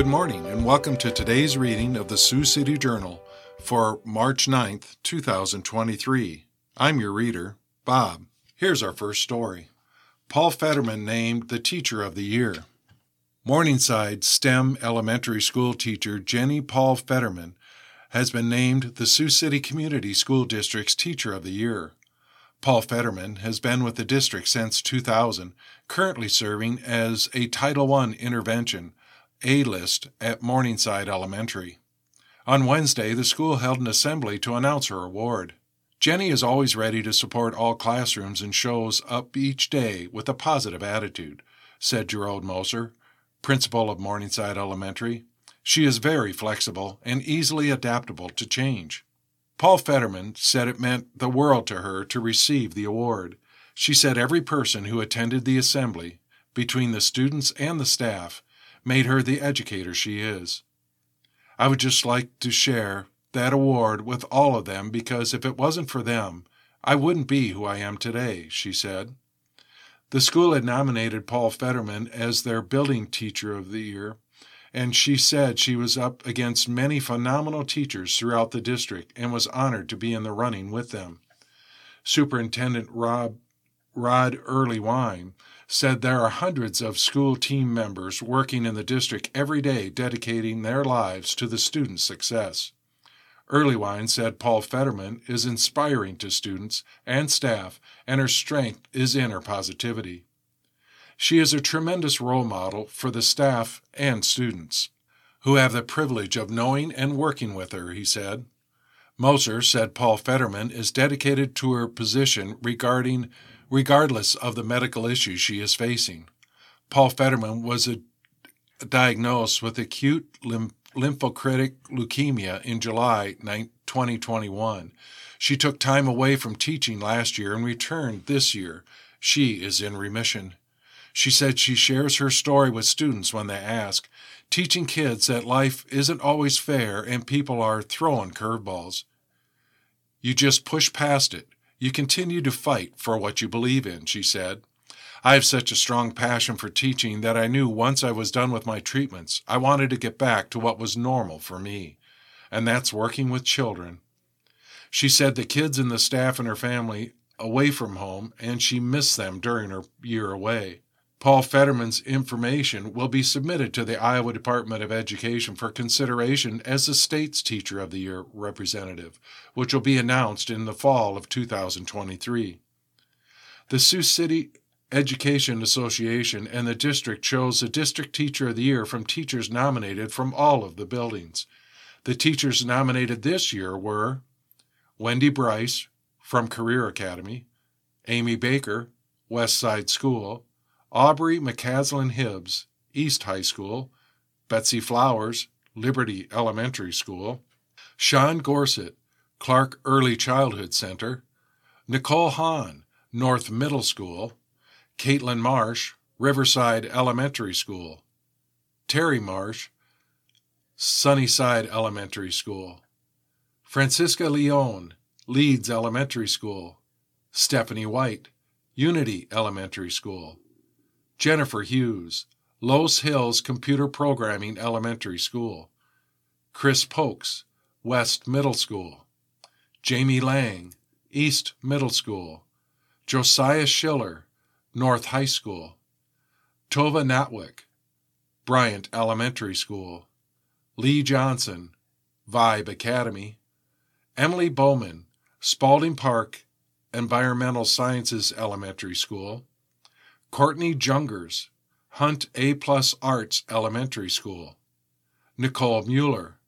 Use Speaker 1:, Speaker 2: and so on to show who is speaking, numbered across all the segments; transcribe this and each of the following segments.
Speaker 1: Good morning, and welcome to today's reading of the Sioux City Journal for March 9th, 2023. I'm your reader, Bob. Here's our first story Paul Fetterman named the Teacher of the Year. Morningside STEM elementary school teacher Jenny Paul Fetterman has been named the Sioux City Community School District's Teacher of the Year. Paul Fetterman has been with the district since 2000, currently serving as a Title I intervention A list at Morningside Elementary. On Wednesday, the school held an assembly to announce her award. Jenny is always ready to support all classrooms and shows up each day with a positive attitude, said Gerald Moser, principal of Morningside Elementary. She is very flexible and easily adaptable to change. Paul Fetterman said it meant the world to her to receive the award. She said every person who attended the assembly, between the students and the staff, made her the educator she is. I would just like to share that award with all of them because if it wasn't for them, I wouldn't be who I am today, she said. The school had nominated Paul Fetterman as their building teacher of the year and she said she was up against many phenomenal teachers throughout the district and was honored to be in the running with them. Superintendent Rob Rod Earlywine said there are hundreds of school team members working in the district every day dedicating their lives to the students' success. Earlywine said Paul Fetterman is inspiring to students and staff, and her strength is in her positivity. She is a tremendous role model for the staff and students, who have the privilege of knowing and working with her, he said. Moser said Paul Fetterman is dedicated to her position regarding regardless of the medical issues she is facing. Paul Fetterman was a, diagnosed with acute lymph, lymphocytic leukemia in July 9, 2021. She took time away from teaching last year and returned this year. She is in remission. She said she shares her story with students when they ask, teaching kids that life isn't always fair and people are throwing curveballs. You just push past it. You continue to fight for what you believe in, she said. I have such a strong passion for teaching that I knew once I was done with my treatments, I wanted to get back to what was normal for me, and that's working with children. She said the kids and the staff and her family away from home, and she missed them during her year away. Paul Fetterman's information will be submitted to the Iowa Department of Education for consideration as the state's Teacher of the Year representative, which will be announced in the fall of 2023. The Sioux City Education Association and the district chose the District Teacher of the Year from teachers nominated from all of the buildings. The teachers nominated this year were Wendy Bryce from Career Academy, Amy Baker, West Side School, Aubrey McCaslin Hibbs, East High School, Betsy Flowers, Liberty Elementary School, Sean Gorsuch, Clark Early Childhood Center, Nicole Hahn, North Middle School, Caitlin Marsh, Riverside Elementary School, Terry Marsh, Sunnyside Elementary School, Francisca Leone, Leeds Elementary School, Stephanie White, Unity Elementary School, Jennifer Hughes, Loess Hills Computer Programming Elementary School, Chris Pokes, West Middle School, Jamie Lang, East Middle School, Josiah Schiller, North High School, Tova Natwick, Bryant Elementary School, Lee Johnson, Vibe Academy, Emily Bowman, Spalding Park Environmental Sciences Elementary School, Courtney Jungers, Hunt A Plus Arts Elementary School, Nicole Mueller,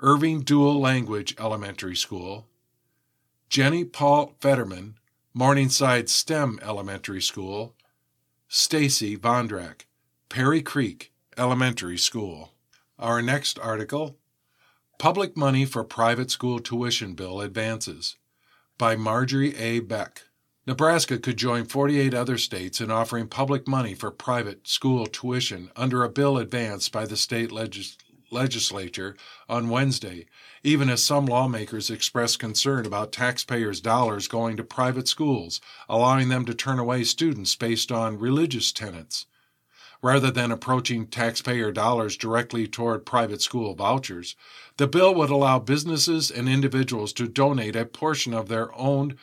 Speaker 1: Irving Dual Language Elementary School, Jenny Paul Fetterman, Morningside STEM Elementary School, Stacy Vondrak, Perry Creek Elementary School. Our next article Public Money for Private School Tuition Bill Advances by Marjorie A. Beck. Nebraska could join 48 other states in offering public money for private school tuition under a bill advanced by the state legis- legislature on Wednesday, even as some lawmakers expressed concern about taxpayers' dollars going to private schools, allowing them to turn away students based on religious tenets. Rather than approaching taxpayer dollars directly toward private school vouchers, the bill would allow businesses and individuals to donate a portion of their own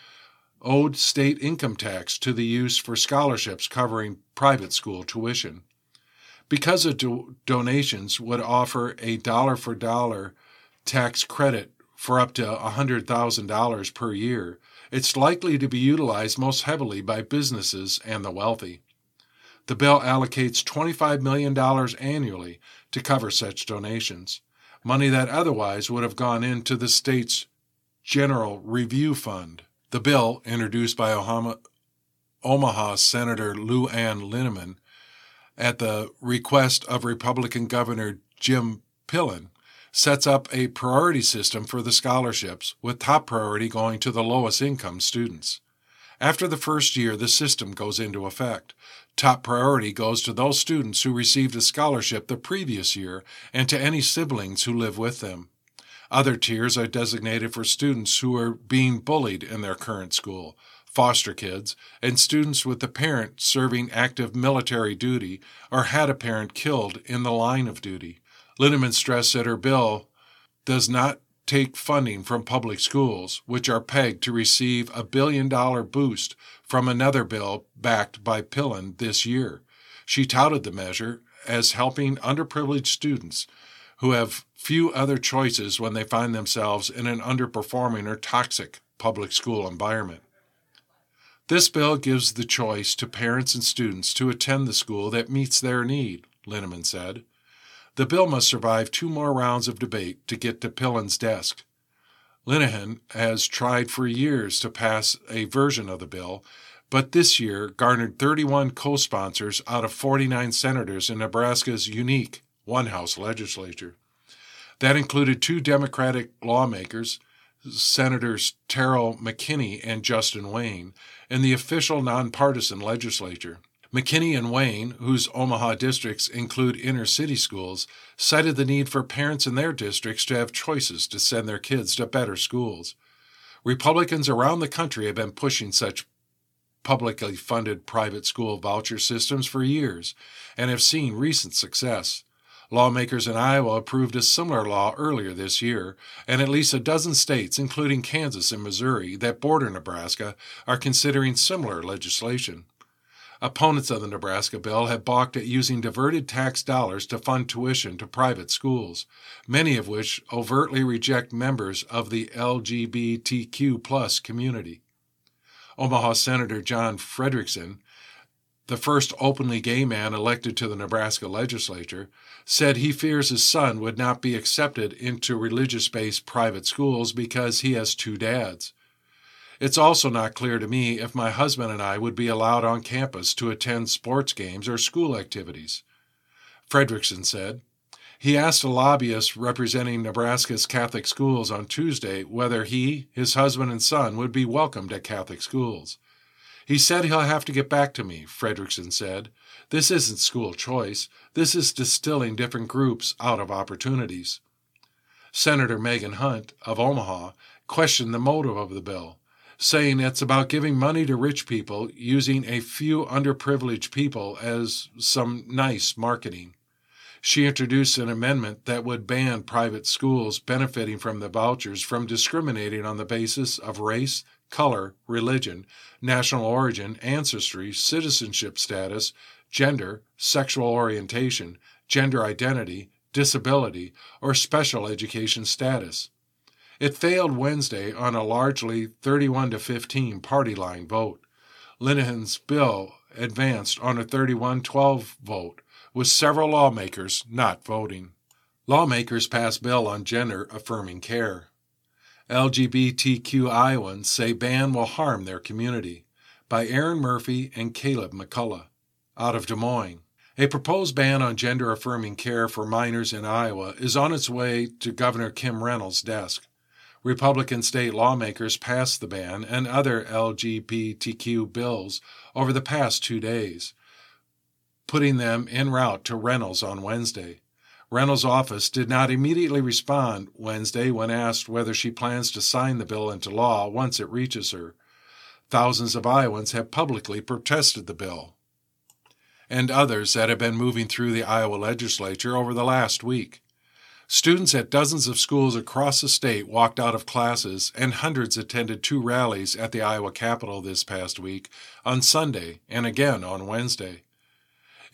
Speaker 1: owed state income tax to the use for scholarships covering private school tuition. Because the do- donations would offer a dollar for dollar tax credit for up to $100,000 per year, it's likely to be utilized most heavily by businesses and the wealthy. The bill allocates $25 million annually to cover such donations, money that otherwise would have gone into the state's General Review Fund. The bill, introduced by Omaha, Senator Lou Ann Linehan at the request of Republican Governor Jim Pillen, sets up a priority system for the scholarships, with top priority going to the lowest income students. After the first year, the system goes into effect. Top priority goes to those students who received a scholarship the previous year and to any siblings who live with them. Other tiers are designated for students who are being bullied in their current school, foster kids, and students with a parent serving active military duty or had a parent killed in the line of duty. Linehan stressed that her bill does not take funding from public schools, which are pegged to receive a billion dollar boost from another bill backed by Pillen this year. She touted the measure as helping underprivileged students who have few other choices when they find themselves in an underperforming or toxic public school environment. This bill gives the choice to parents and students to attend the school that meets their need, Linehan said. The bill must survive two more rounds of debate to get to Pillen's desk. Linehan has tried for years to pass a version of the bill, but this year garnered 31 co sponsors out of 49 senators in Nebraska's unique one house legislature. That included two Democratic lawmakers, Senators Terrell McKinney and Justin Wayne, and the official nonpartisan legislature. McKinney and Wayne, whose Omaha districts include inner city schools, cited the need for parents in their districts to have choices to send their kids to better schools. Republicans around the country have been pushing such publicly funded private school voucher systems for years and have seen recent success. Lawmakers in Iowa approved a similar law earlier this year, and at least a dozen states, including Kansas and Missouri, that border Nebraska, are considering similar legislation. Opponents of the Nebraska bill have balked at using diverted tax dollars to fund tuition to private schools, many of which overtly reject members of the LGBTQ community. Omaha Senator John Fredrickson, the first openly gay man elected to the Nebraska legislature, said he fears his son would not be accepted into religious based private schools because he has two dads. It's also not clear to me if my husband and I would be allowed on campus to attend sports games or school activities. Fredrickson said. He asked a lobbyist representing Nebraska's Catholic schools on Tuesday whether he, his husband, and son would be welcomed at Catholic schools. He said he'll have to get back to me, Fredrickson said. This isn't school choice. This is distilling different groups out of opportunities. Senator Megan Hunt of Omaha questioned the motive of the bill saying it's about giving money to rich people using a few underprivileged people as some nice marketing. She introduced an amendment that would ban private schools benefiting from the vouchers from discriminating on the basis of race, color, religion, national origin, ancestry, citizenship status, gender, sexual orientation, gender identity, disability, or special education status. It failed Wednesday on a largely 31 to 15 party line vote. Linehan's bill advanced on a 31 12 vote, with several lawmakers not voting. Lawmakers pass bill on gender affirming care. LGBTQ Iowans say ban will harm their community. By Erin Murphy and Caleb McCullough. Out of Des Moines. A proposed ban on gender affirming care for minors in Iowa is on its way to Governor Kim Reynolds' desk. Republican state lawmakers passed the ban and other LGBTQ bills over the past two days, putting them en route to Reynolds on Wednesday. Reynolds' office did not immediately respond Wednesday when asked whether she plans to sign the bill into law once it reaches her. Thousands of Iowans have publicly protested the bill. and others that have been moving through the Iowa legislature over the last week. Students at dozens of schools across the state walked out of classes, and hundreds attended two rallies at the Iowa Capitol this past week on Sunday and again on Wednesday.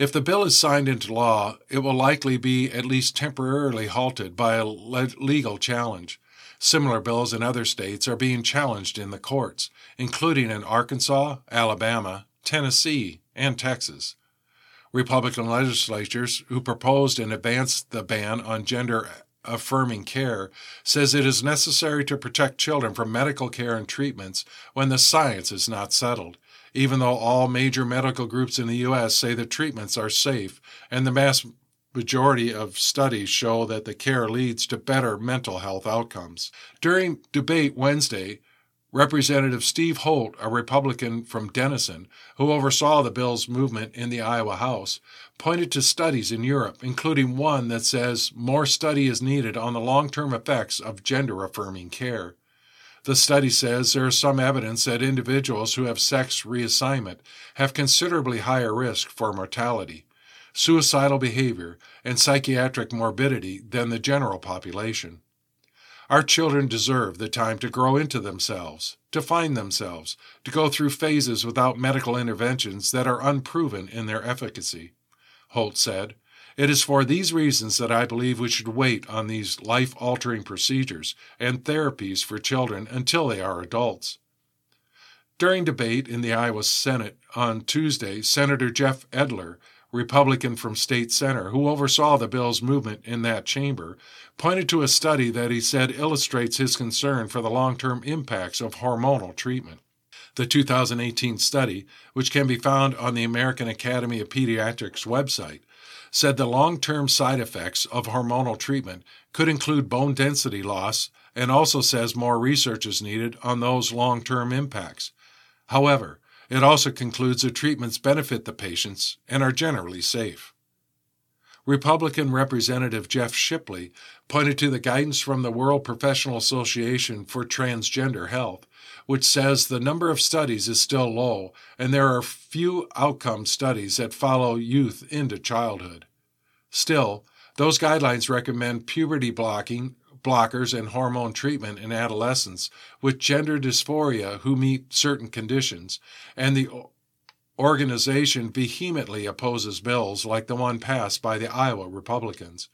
Speaker 1: If the bill is signed into law, it will likely be at least temporarily halted by a legal challenge. Similar bills in other states are being challenged in the courts, including in Arkansas, Alabama, Tennessee, and Texas. Republican legislatures who proposed and advanced the ban on gender affirming care says it is necessary to protect children from medical care and treatments when the science is not settled, even though all major medical groups in the U.S. say the treatments are safe and the vast majority of studies show that the care leads to better mental health outcomes. During debate Wednesday, Representative Steve Holt, a Republican from Denison, who oversaw the bill's movement in the Iowa House, pointed to studies in Europe, including one that says more study is needed on the long term effects of gender affirming care. The study says there is some evidence that individuals who have sex reassignment have considerably higher risk for mortality, suicidal behavior, and psychiatric morbidity than the general population. Our children deserve the time to grow into themselves, to find themselves, to go through phases without medical interventions that are unproven in their efficacy. Holt said, It is for these reasons that I believe we should wait on these life altering procedures and therapies for children until they are adults. During debate in the Iowa Senate on Tuesday, Senator Jeff Edler Republican from State Center, who oversaw the bill's movement in that chamber, pointed to a study that he said illustrates his concern for the long term impacts of hormonal treatment. The 2018 study, which can be found on the American Academy of Pediatrics website, said the long term side effects of hormonal treatment could include bone density loss and also says more research is needed on those long term impacts. However, it also concludes that treatments benefit the patients and are generally safe. Republican Representative Jeff Shipley pointed to the guidance from the World Professional Association for Transgender Health, which says the number of studies is still low and there are few outcome studies that follow youth into childhood. Still, those guidelines recommend puberty blocking blockers and hormone treatment in adolescents with gender dysphoria who meet certain conditions, and the organization vehemently opposes bills like the one passed by the Iowa Republicans.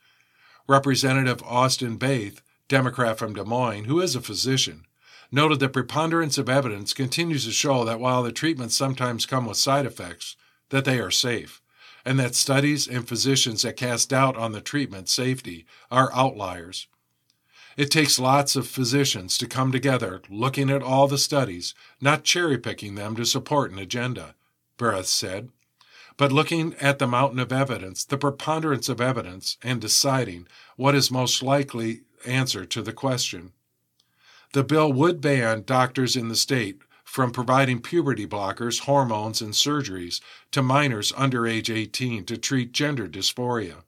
Speaker 1: Representative Austin Baeth, Democrat from Des Moines, who is a physician, noted the preponderance of evidence continues to show that while the treatments sometimes come with side effects, that they are safe, and that studies and physicians that cast doubt on the treatment safety are outliers. It takes lots of physicians to come together, looking at all the studies, not cherry picking them to support an agenda, Baeth said, but looking at the mountain of evidence, the preponderance of evidence, and deciding what is most likely answer to the question. The bill would ban doctors in the state from providing puberty blockers, hormones, and surgeries to minors under age 18 to treat gender dysphoria.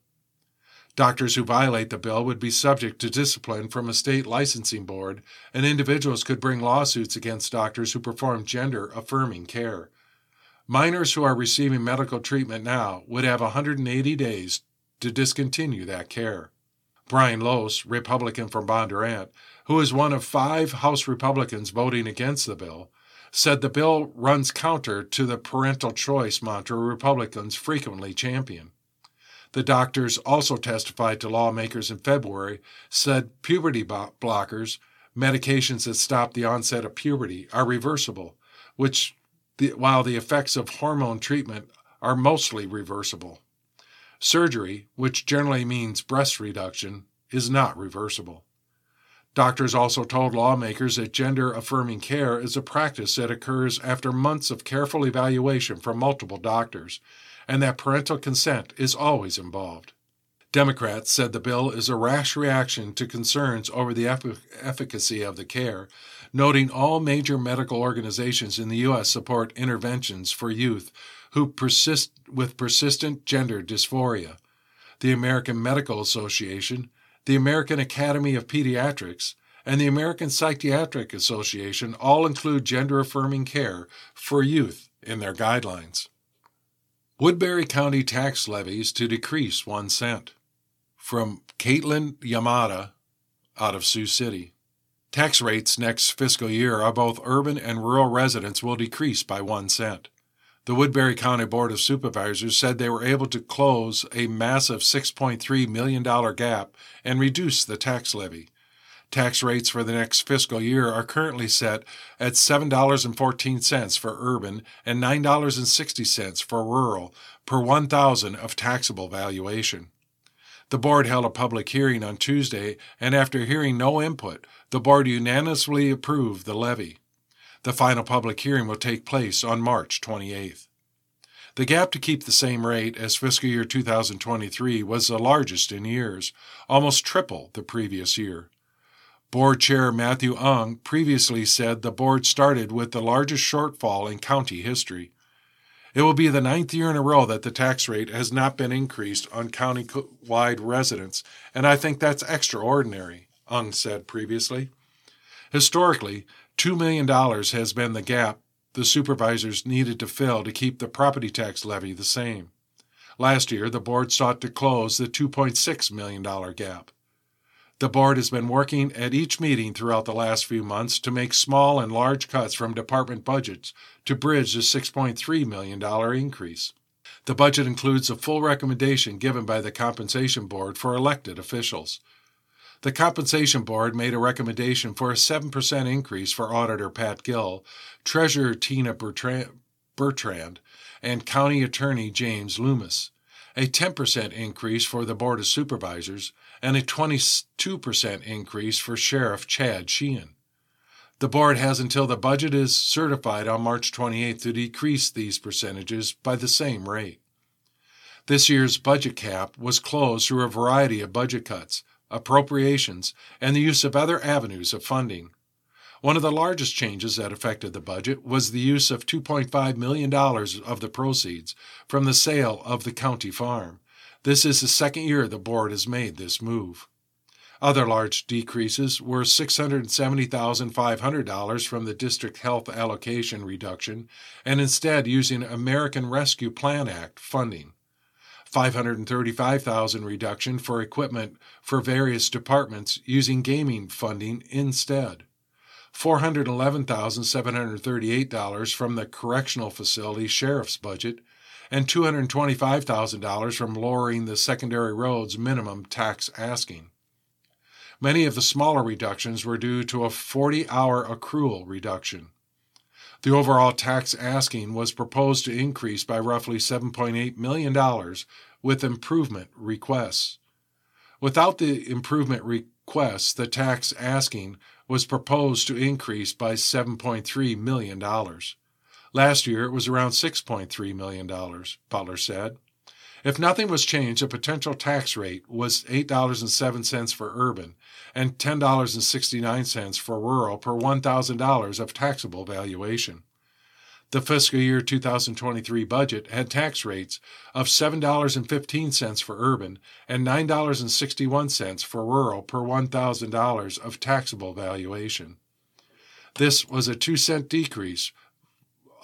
Speaker 1: Doctors who violate the bill would be subject to discipline from a state licensing board, and individuals could bring lawsuits against doctors who perform gender affirming care. Minors who are receiving medical treatment now would have 180 days to discontinue that care. Brian Lohse, Republican from Bondurant, who is one of five House Republicans voting against the bill, said the bill runs counter to the parental choice mantra Republicans frequently champion. The doctors also testified to lawmakers in February, said puberty blockers, medications that stop the onset of puberty, are reversible, which, the, while the effects of hormone treatment are mostly reversible. Surgery, which generally means breast reduction, is not reversible. Doctors also told lawmakers that gender affirming care is a practice that occurs after months of careful evaluation from multiple doctors and that parental consent is always involved. Democrats said the bill is a rash reaction to concerns over the efficacy of the care, noting all major medical organizations in the U.S. support interventions for youth who persist with persistent gender dysphoria. The American Medical Association, the American Academy of Pediatrics, and the American Psychiatric Association all include gender affirming care for youth in their guidelines. Woodbury County tax levies to decrease one cent. From Caitlin Yamada out of Sioux City. Tax rates next fiscal year of both urban and rural residents will decrease by one cent. The Woodbury County Board of Supervisors said they were able to close a massive $6.3 million gap and reduce the tax levy. Tax rates for the next fiscal year are currently set at $7.14 for urban and $9.60 for rural per 1,000 of taxable valuation. The board held a public hearing on Tuesday, and after hearing no input, the board unanimously approved the levy. The final public hearing will take place on March 28th. The gap to keep the same rate as fiscal year 2023 was the largest in years, almost triple the previous year. Board Chair Matthew Ung previously said the board started with the largest shortfall in county history. It will be the ninth year in a row that the tax rate has not been increased on county wide residents, and I think that's extraordinary, Ung said previously. Historically, $2 million has been the gap the supervisors needed to fill to keep the property tax levy the same. Last year, the board sought to close the $2.6 million gap. The board has been working at each meeting throughout the last few months to make small and large cuts from department budgets to bridge the $6.3 million increase. The budget includes a full recommendation given by the Compensation Board for elected officials. The Compensation Board made a recommendation for a 7% increase for Auditor Pat Gill, Treasurer Tina Bertrand, and County Attorney James Loomis a 10% increase for the Board of Supervisors, and a 22% increase for Sheriff Chad Sheehan. The board has until the budget is certified on March 28 to decrease these percentages by the same rate. This year's budget cap was closed through a variety of budget cuts, appropriations, and the use of other avenues of funding. One of the largest changes that affected the budget was the use of $2.5 million of the proceeds from the sale of the county farm. This is the second year the board has made this move. Other large decreases were $670,500 from the district health allocation reduction and instead using American Rescue Plan Act funding. 535,000 reduction for equipment for various departments using gaming funding instead. $411,738 from the correctional facility sheriff's budget, and $225,000 from lowering the secondary roads minimum tax asking. Many of the smaller reductions were due to a 40 hour accrual reduction. The overall tax asking was proposed to increase by roughly $7.8 million with improvement requests. Without the improvement requests, the tax asking was proposed to increase by $7.3 million. Last year it was around $6.3 million, Butler said. If nothing was changed, the potential tax rate was $8.07 for urban and $10.69 for rural per $1,000 of taxable valuation. The fiscal year 2023 budget had tax rates of $7.15 for urban and $9.61 for rural per $1,000 of taxable valuation. This was a 2 cent decrease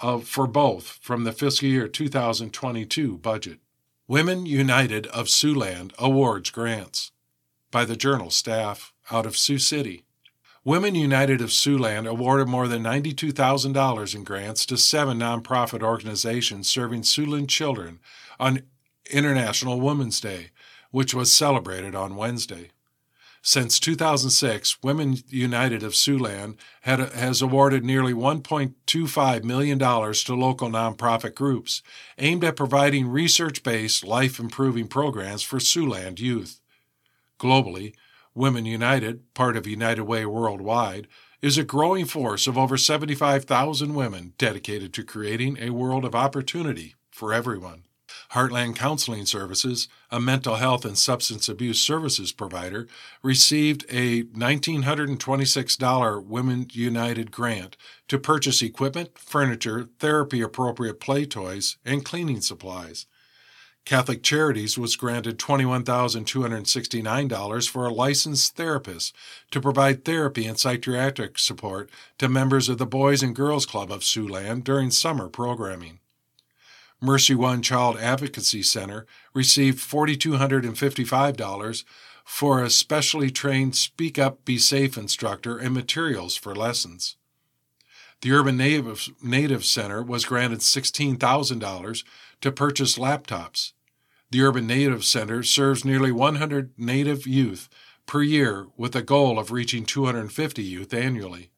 Speaker 1: of, for both from the fiscal year 2022 budget. Women United of Siouxland awards grants by the Journal staff out of Sioux City. Women United of Siouxland awarded more than $92,000 in grants to seven nonprofit organizations serving Siouxland children on International Women's Day, which was celebrated on Wednesday. Since 2006, Women United of Siouxland had, has awarded nearly $1.25 million to local nonprofit groups aimed at providing research based, life improving programs for Siouxland youth. Globally, Women United, part of United Way Worldwide, is a growing force of over 75,000 women dedicated to creating a world of opportunity for everyone. Heartland Counseling Services, a mental health and substance abuse services provider, received a $1,926 Women United grant to purchase equipment, furniture, therapy appropriate play toys, and cleaning supplies. Catholic Charities was granted $21,269 for a licensed therapist to provide therapy and psychiatric support to members of the Boys and Girls Club of Siouxland during summer programming. Mercy One Child Advocacy Center received $4,255 for a specially trained Speak Up, Be Safe instructor and materials for lessons. The Urban Native, Center was granted $16,000 to purchase laptops. The Urban Native Center serves nearly 100 Native youth per year with a goal of reaching 250 youth annually.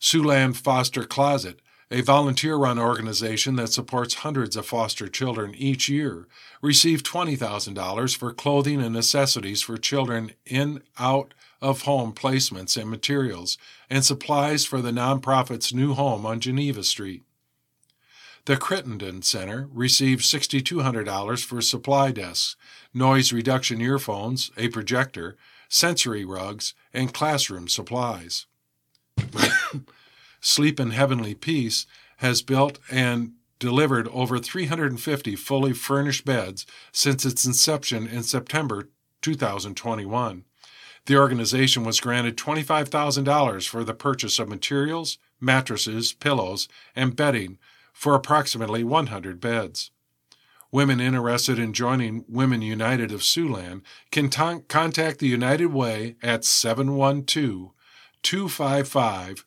Speaker 1: Siouxland Foster Closet a volunteer run organization that supports hundreds of foster children each year, received $20,000 for clothing and necessities for children in, out of home placements and materials, and supplies for the nonprofit's new home on Geneva Street. The Crittenton Center received $6,200 for supply desks, noise reduction earphones, a projector, sensory rugs, and classroom supplies. Sleep in Heavenly Peace has built and delivered over 350 fully furnished beds since its inception in September 2021. The organization was granted $25,000 for the purchase of materials, mattresses, pillows, and bedding for approximately 100 beds. Women interested in joining Women United of Siouxland can t- contact the United Way at 712 255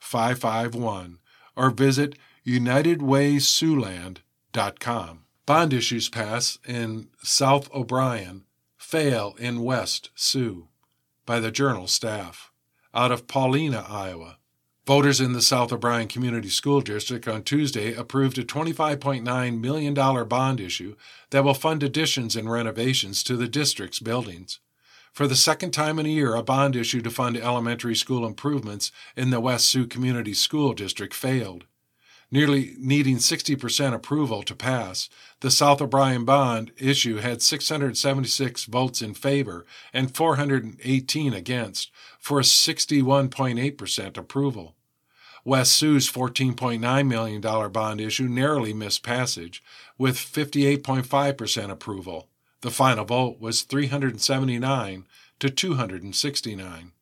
Speaker 1: 3551 or visit unitedwaysiouxland.com. Bond issues pass in South O'Brien, fail in West Sioux by the Journal staff out of Paulina, Iowa. Voters in the South O'Brien Community School District on Tuesday approved a $25.9 million bond issue that will fund additions and renovations to the district's buildings. For the second time in a year, a bond issue to fund elementary school improvements in the West Sioux Community School District failed. Nearly needing 60% approval to pass, the South O'Brien bond issue had 676 votes in favor and 418 against, for a 61.8% approval. West Sioux's $14.9 million bond issue narrowly missed passage, with 58.5% approval. The final vote was 379 to 269.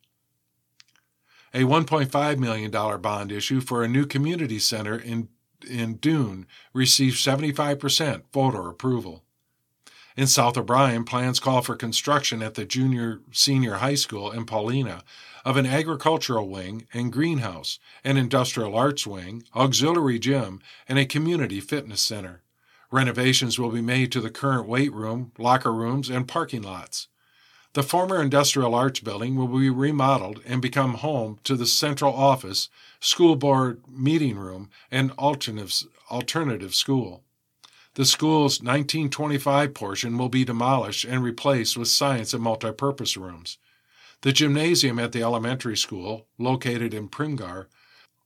Speaker 1: A $1.5 million bond issue for a new community center in, in Doon received 75% voter approval. In South O'Brien, plans call for construction at the junior senior high school in Paulina of an agricultural wing and greenhouse, an industrial arts wing, auxiliary gym, and a community fitness center. Renovations will be made to the current weight room, locker rooms, and parking lots. The former Industrial Arts Building will be remodeled and become home to the central office, school board meeting room, and alternative school. The school's 1925 portion will be demolished and replaced with science and multipurpose rooms. The gymnasium at the elementary school, located in Primghar,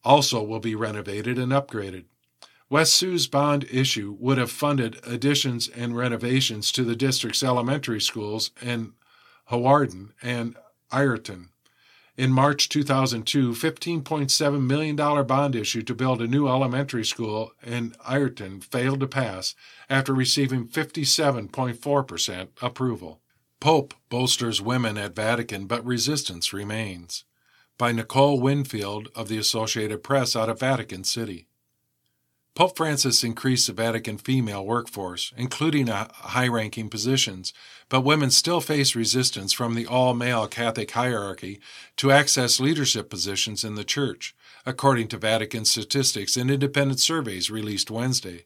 Speaker 1: also will be renovated and upgraded. West Sioux's bond issue would have funded additions and renovations to the district's elementary schools in Hawarden and Ireton. In March 2002, $15.7 million bond issue to build a new elementary school in Ireton failed to pass after receiving 57.4% approval. Pope bolsters women at Vatican, but resistance remains. By Nicole Winfield of the Associated Press out of Vatican City. Pope Francis increased the Vatican female workforce, including uh, high ranking positions, but women still face resistance from the all male Catholic hierarchy to access leadership positions in the Church, according to Vatican statistics and independent surveys released Wednesday.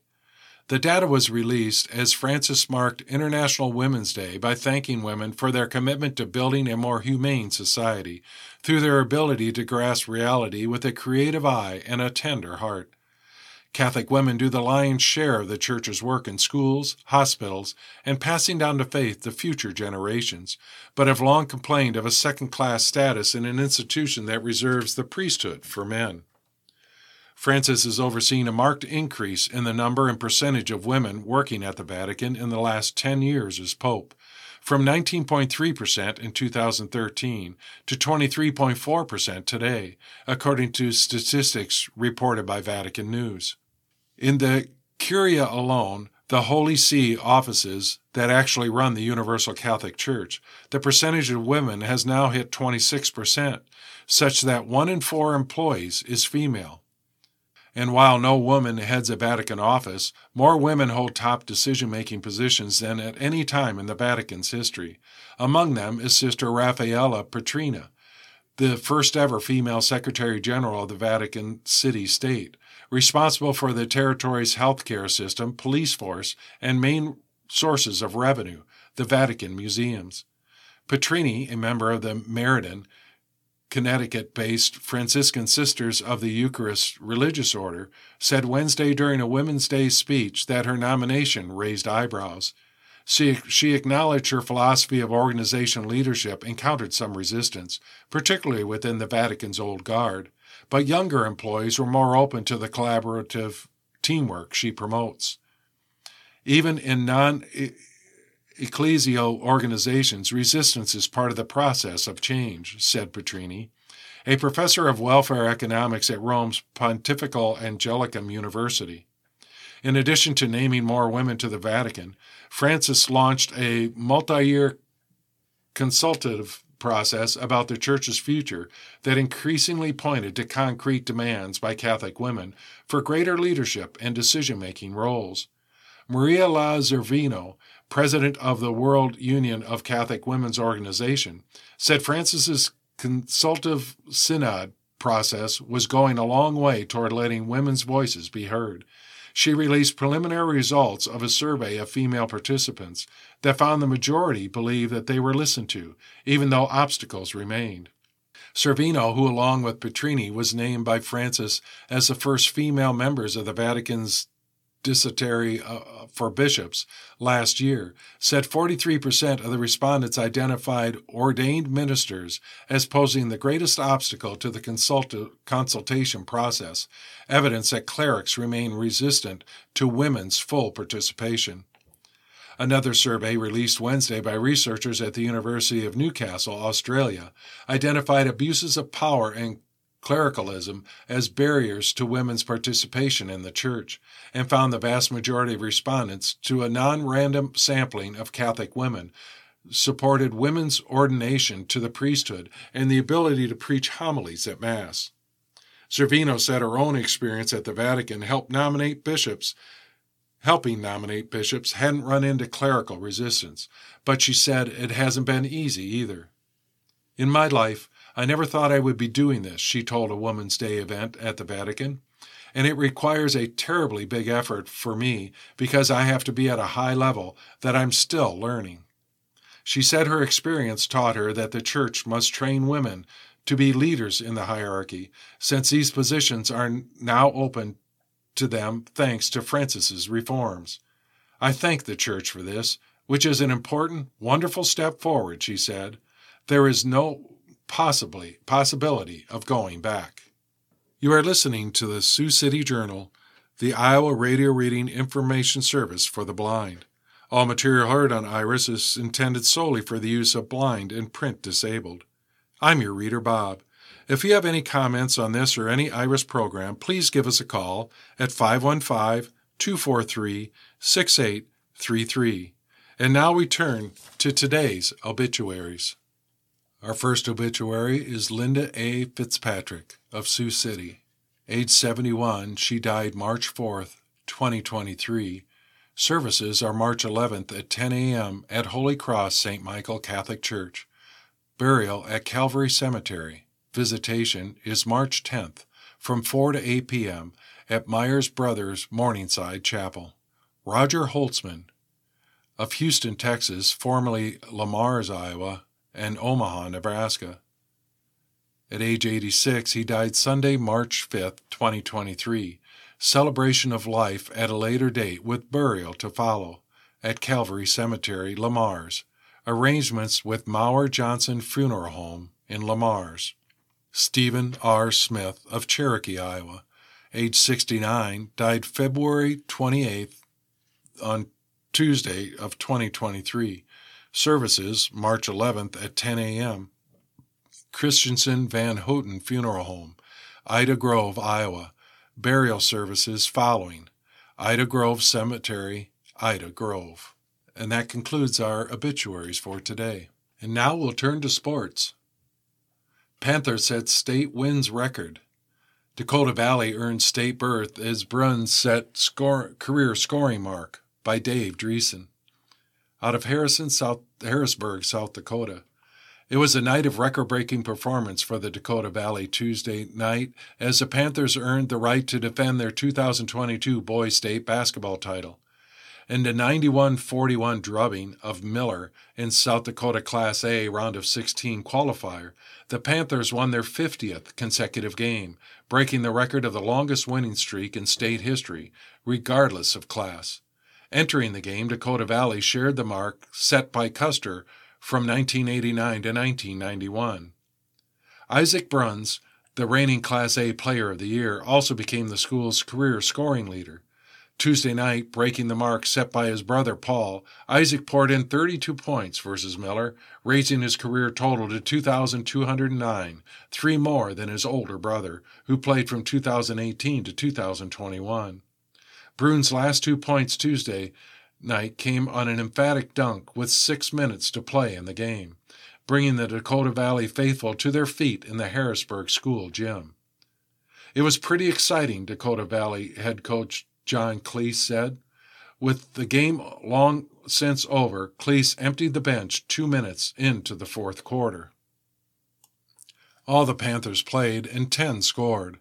Speaker 1: The data was released as Francis marked International Women's Day by thanking women for their commitment to building a more humane society through their ability to grasp reality with a creative eye and a tender heart. Catholic women do the lion's share of the Church's work in schools, hospitals, and passing down to faith to future generations, but have long complained of a second class status in an institution that reserves the priesthood for men. Francis has overseen a marked increase in the number and percentage of women working at the Vatican in the last 10 years as Pope, from 19.3% in 2013 to 23.4% today, according to statistics reported by Vatican News. In the Curia alone, the Holy See offices that actually run the Universal Catholic Church, the percentage of women has now hit 26%, such that one in four employees is female. And while no woman heads a Vatican office, more women hold top decision making positions than at any time in the Vatican's history. Among them is Sister Raffaella Petrini, the first ever female Secretary General of the Vatican City State, responsible for the territory's healthcare system, police force, and main sources of revenue, the Vatican museums. Petrini, a member of the Meriden, Connecticut based Franciscan Sisters of the Eucharist religious order, said Wednesday during a Women's Day speech that her nomination raised eyebrows. She, she acknowledged her philosophy of organization leadership encountered some resistance, particularly within the Vatican's old guard, but younger employees were more open to the collaborative teamwork she promotes. Even in non ecclesial organizations, resistance is part of the process of change, said Petrini. A professor of welfare economics at Rome's Pontifical Angelicum University. In addition to naming more women to the Vatican, Francis launched a multi year consultative process about the Church's future that increasingly pointed to concrete demands by Catholic women for greater leadership and decision making roles. Maria Lia Zervino president of the World Union of Catholic Women's Organization, said Francis's consultative synod process was going a long way toward letting women's voices be heard. She released preliminary results of a survey of female participants that found the majority believed that they were listened to, even though obstacles remained. Zervino, who along with Petrini was named by Francis as the first female members of the Vatican's Uh, uh, for bishops last year said 43% of the respondents identified ordained ministers as posing the greatest obstacle to the consult- consultation process, evidence that clerics remain resistant to women's full participation. Another survey released Wednesday by researchers at the University of Newcastle, Australia, identified abuses of power and clericalism as barriers to women's participation in the church and found the vast majority of respondents to a non random sampling of Catholic women supported women's ordination to the priesthood and the ability to preach homilies at Mass. Zervino said her own experience at the Vatican helped nominate bishops helping nominate bishops hadn't run into clerical resistance, but she said it hasn't been easy either. In my life, I never thought I would be doing this, she told a Woman's Day event at the Vatican. And it requires a terribly big effort for me because I have to be at a high level that I'm still learning. She said her experience taught her that the church must train women to be leaders in the hierarchy, since these positions are now open to them thanks to Francis's reforms. I thank the church for this, which is an important, wonderful step forward, she said. There is no possibly possibility of going back. You are listening to the Sioux City Journal, the Iowa Radio Reading Information Service for the Blind. All material heard on Iris is intended solely for the use of blind and print disabled. I'm your reader, Bob. If you have any comments on this or any Iris program, please give us a call at 515 243 6833. And now we turn to today's obituaries. Our first obituary is Linda A. Fitzpatrick of Sioux City. Age 71, she died March 4th, 2023. Services are March 11th at 10 a.m. at Holy Cross St. Michael Catholic Church. Burial at Calvary Cemetery. Visitation is March 10th from 4 to 8 p.m. at Myers Brothers Morningside Chapel. Roger Holtzman of Houston, Texas, formerly Le Mars, Iowa, and Omaha, Nebraska. At age 86, he died Sunday, March 5, 2023. Celebration of life at a later date with burial to follow at Calvary Cemetery, Le Mars. Arrangements with Mauer Johnson Funeral Home in Le Mars. Stephen R. Smith of Cherokee, Iowa, age 69, died February 28th on Tuesday of 2023. Services March 11th at 10 a.m. Christensen Van Houten Funeral Home, Ida Grove, Iowa. Burial services following Ida Grove Cemetery, Ida Grove. And that concludes our obituaries for today. And now we'll turn to sports. Panther set state wins record. Dakota Valley earned state berth as Bruns set score, career scoring mark by Dave Dreesen. Out of Harrison, South, Harrisburg, South Dakota. It was a night of record breaking performance for the Dakota Valley Tuesday night as the Panthers earned the right to defend their 2022 boys state basketball title. In the 91 41 drubbing of Miller in South Dakota Class A round of 16 qualifier, the Panthers won their 50th consecutive game, breaking the record of the longest winning streak in state history, regardless of class. Entering the game, Dakota Valley shared the mark set by Custer from 1989 to 1991. Isaac Bruns, the reigning Class A Player of the Year, also became the school's career scoring leader. Tuesday night, breaking the mark set by his brother Paul, Isaac poured in 32 points versus Miller, raising his career total to 2,209, three more than his older brother, who played from 2018 to 2021. Bruns' last two points Tuesday night came on an emphatic dunk with six minutes to play in the game, bringing the Dakota Valley faithful to their feet in the Harrisburg school gym. It was pretty exciting, Dakota Valley head coach John Cleese said. With the game long since over, Cleese emptied the bench two minutes into the fourth quarter. All the Panthers played and 10 scored.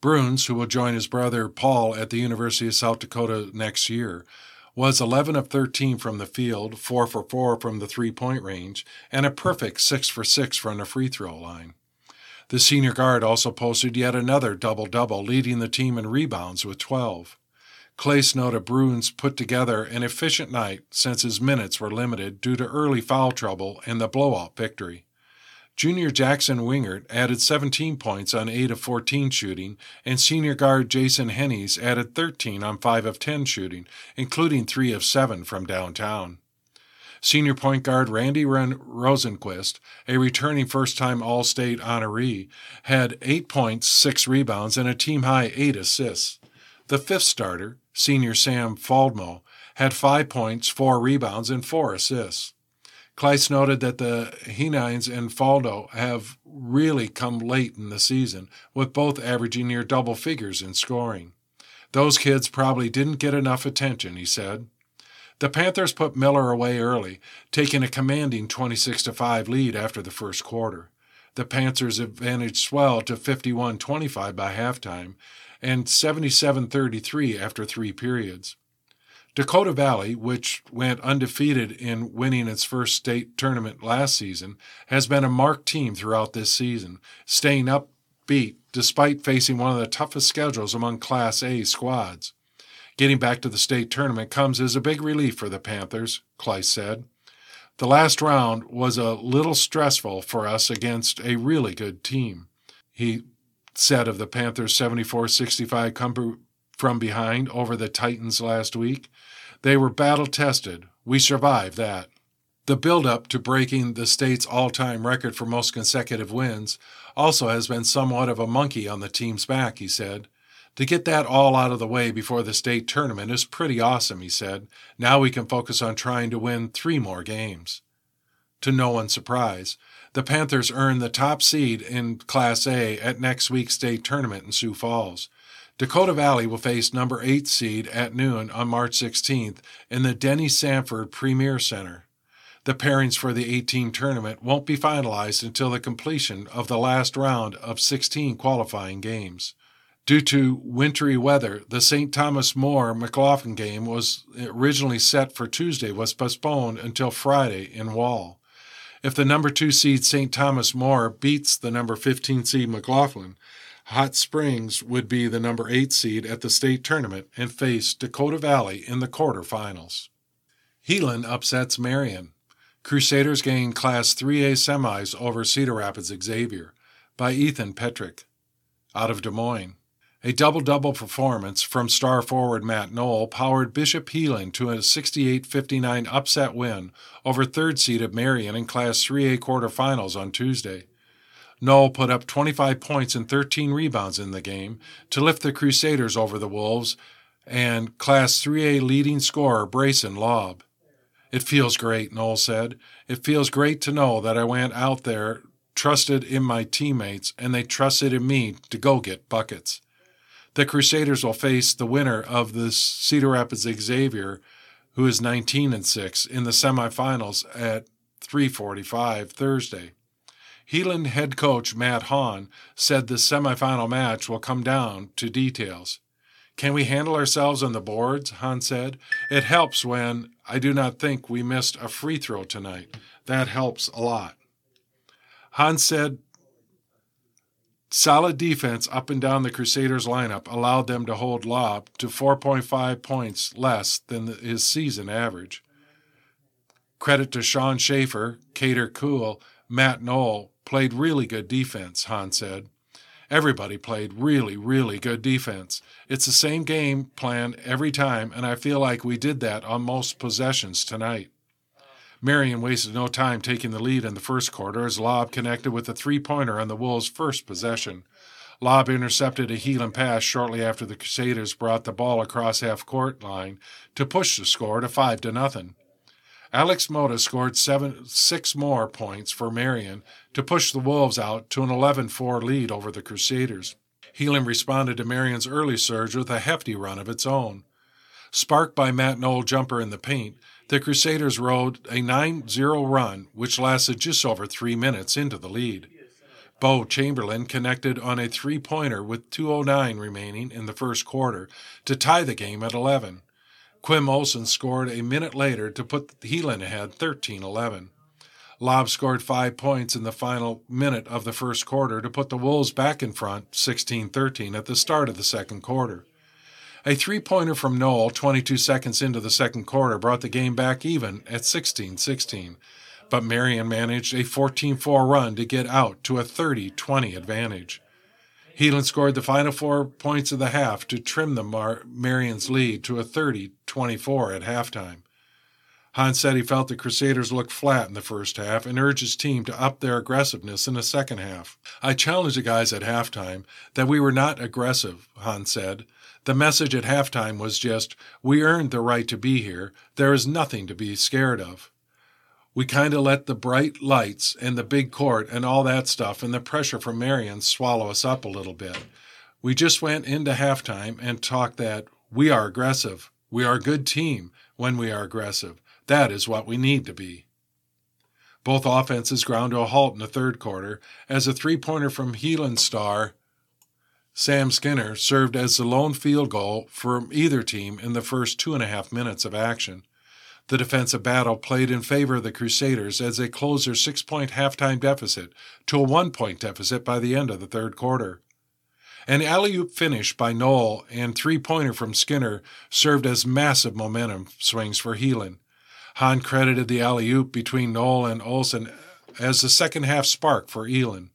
Speaker 1: Bruns, who will join his brother Paul at the University of South Dakota next year, was 11 of 13 from the field, 4 for 4 from the three point range, and a perfect 6 for 6 from the free throw line. The senior guard also posted yet another double double, leading the team in rebounds with 12. Clace noted Bruns put together an efficient night since his minutes were limited due to early foul trouble and the blowout victory. Junior Jackson Wingert added 17 points on 8 of 14 shooting, and senior guard Jason Hennies added 13 on 5 of 10 shooting, including 3 of 7 from downtown. Senior point guard Randy Rosenquist, a returning first time All State honoree, had 8 points, 6 rebounds, and a team high 8 assists. The fifth starter, senior Sam Faldmo, had five points, four rebounds, and four assists. Kleiss noted that the Hennies and Faldmo have really come late in the season, with both averaging near double figures in scoring. Those kids probably didn't get enough attention, he said. The Panthers put Miller away early, taking a commanding 26 5 lead after the first quarter. The Panthers' advantage swelled to 51 25 by halftime, and 77 33 after three periods. Dakota Valley, which went undefeated in winning its first state tournament last season, has been a marked team throughout this season, staying upbeat despite facing one of the toughest schedules among Class A squads. Getting back to the state tournament comes as a big relief for the Panthers, Kleiss said. The last round was a little stressful for us against a really good team. He said of the Panthers' 74 65 come from behind over the Titans last week. They were battle tested. We survived that. The build-up to breaking the state's all-time record for most consecutive wins also has been somewhat of a monkey on the team's back, he said. To get that all out of the way before the state tournament is pretty awesome, he said. Now we can focus on trying to win three more games. To no one's surprise, the Panthers earned the top seed in Class A at next week's state tournament in Sioux Falls. Dakota Valley will face number 8 seed at noon on March 16th in the Denny Sanford Premier Center. The pairings for the 18 tournament won't be finalized until the completion of the last round of 16 qualifying games. Due to wintry weather, the St. Thomas More McLaughlin game was originally set for Tuesday was postponed until Friday in Wall. If the number 2 seed St. Thomas More beats the number 15 seed McLaughlin, Hot Springs would be the number 8 seed at the state tournament and face Dakota Valley in the quarterfinals. Heelan upsets Marion. Crusaders gain Class 3A semis over Cedar Rapids Xavier by Ethan Petrick. Out of Des Moines. A double double performance from star forward Matt Knoll powered Bishop Heelan to a 68 59 upset win over third seeded Marion in Class 3A quarterfinals on Tuesday. Knoll put up 25 points and 13 rebounds in the game to lift the Crusaders over the Wolves and Class 3A leading scorer Brayson Lobb. It feels great, Knoll said. It feels great to know that I went out there trusted in my teammates, and they trusted in me to go get buckets. The Crusaders will face the winner of the Cedar Rapids Xavier, who is 19 and 6, in the semifinals at 3:45 Thursday. Heelan head coach Matt Hahn said the semifinal match will come down to details. Can we handle ourselves on the boards? Hahn said. It helps when I do not think we missed a free throw tonight. That helps a lot. Hahn said solid defense up and down the Crusaders lineup allowed them to hold Lob to 4.5 points less than his season average. Credit to Sean Schaefer, Carter Cool, Matt Knoll played really good defense, Hahn said. Everybody played really, really good defense. It's the same game plan every time, and I feel like we did that on most possessions tonight. Marion wasted no time taking the lead in the first quarter as Lob connected with a three pointer on the Wolves' first possession. Lob intercepted a Heelan pass shortly after the Crusaders brought the ball across half court line to push the score to five to nothing. Alex Mota scored seven, six more points for Marion to push the Wolves out to an 11 4 lead over the Crusaders. Heelan responded to Marion's early surge with a hefty run of its own. Sparked by Matt Knoll jumper in the paint, the Crusaders rode a 9 0 run, which lasted just over three minutes into the lead. Bo Chamberlain connected on a three pointer with 2.09 remaining in the first quarter to tie the game at 11. Quim Olson scored a minute later to put Heelan ahead 13 11. Lob scored five points in the final minute of the first quarter to put the Wolves back in front 16 13 at the start of the second quarter. A three pointer from Knoll 22 seconds into the second quarter brought the game back even at 16 16, but Marion managed a 14 4 run to get out to a 30 20 advantage. Heelan scored the final four points of the half to trim the Mar- Marion's lead to a 30 24 at halftime. Hahn said he felt the Crusaders looked flat in the first half and urged his team to up their aggressiveness in the second half. I challenged the guys at halftime that we were not aggressive, Hahn said. The message at halftime was just, we earned the right to be here. There is nothing to be scared of. We kind of let the bright lights and the big court and all that stuff and the pressure from Marion swallow us up a little bit. We just went into halftime and talked that we are aggressive. We are a good team when we are aggressive. That is what we need to be. Both offenses ground to a halt in the third quarter as a three pointer from Heelan star Sam Skinner served as the lone field goal for either team in the first two and a half minutes of action. The defensive battle played in favor of the Crusaders as they closed their six point halftime deficit to a one point deficit by the end of the third quarter. An alley oop finish by Knoll and three pointer from Skinner served as massive momentum swings for Heelan. Hahn credited the alley oop between Knoll and Olson as the second half spark for Heelan.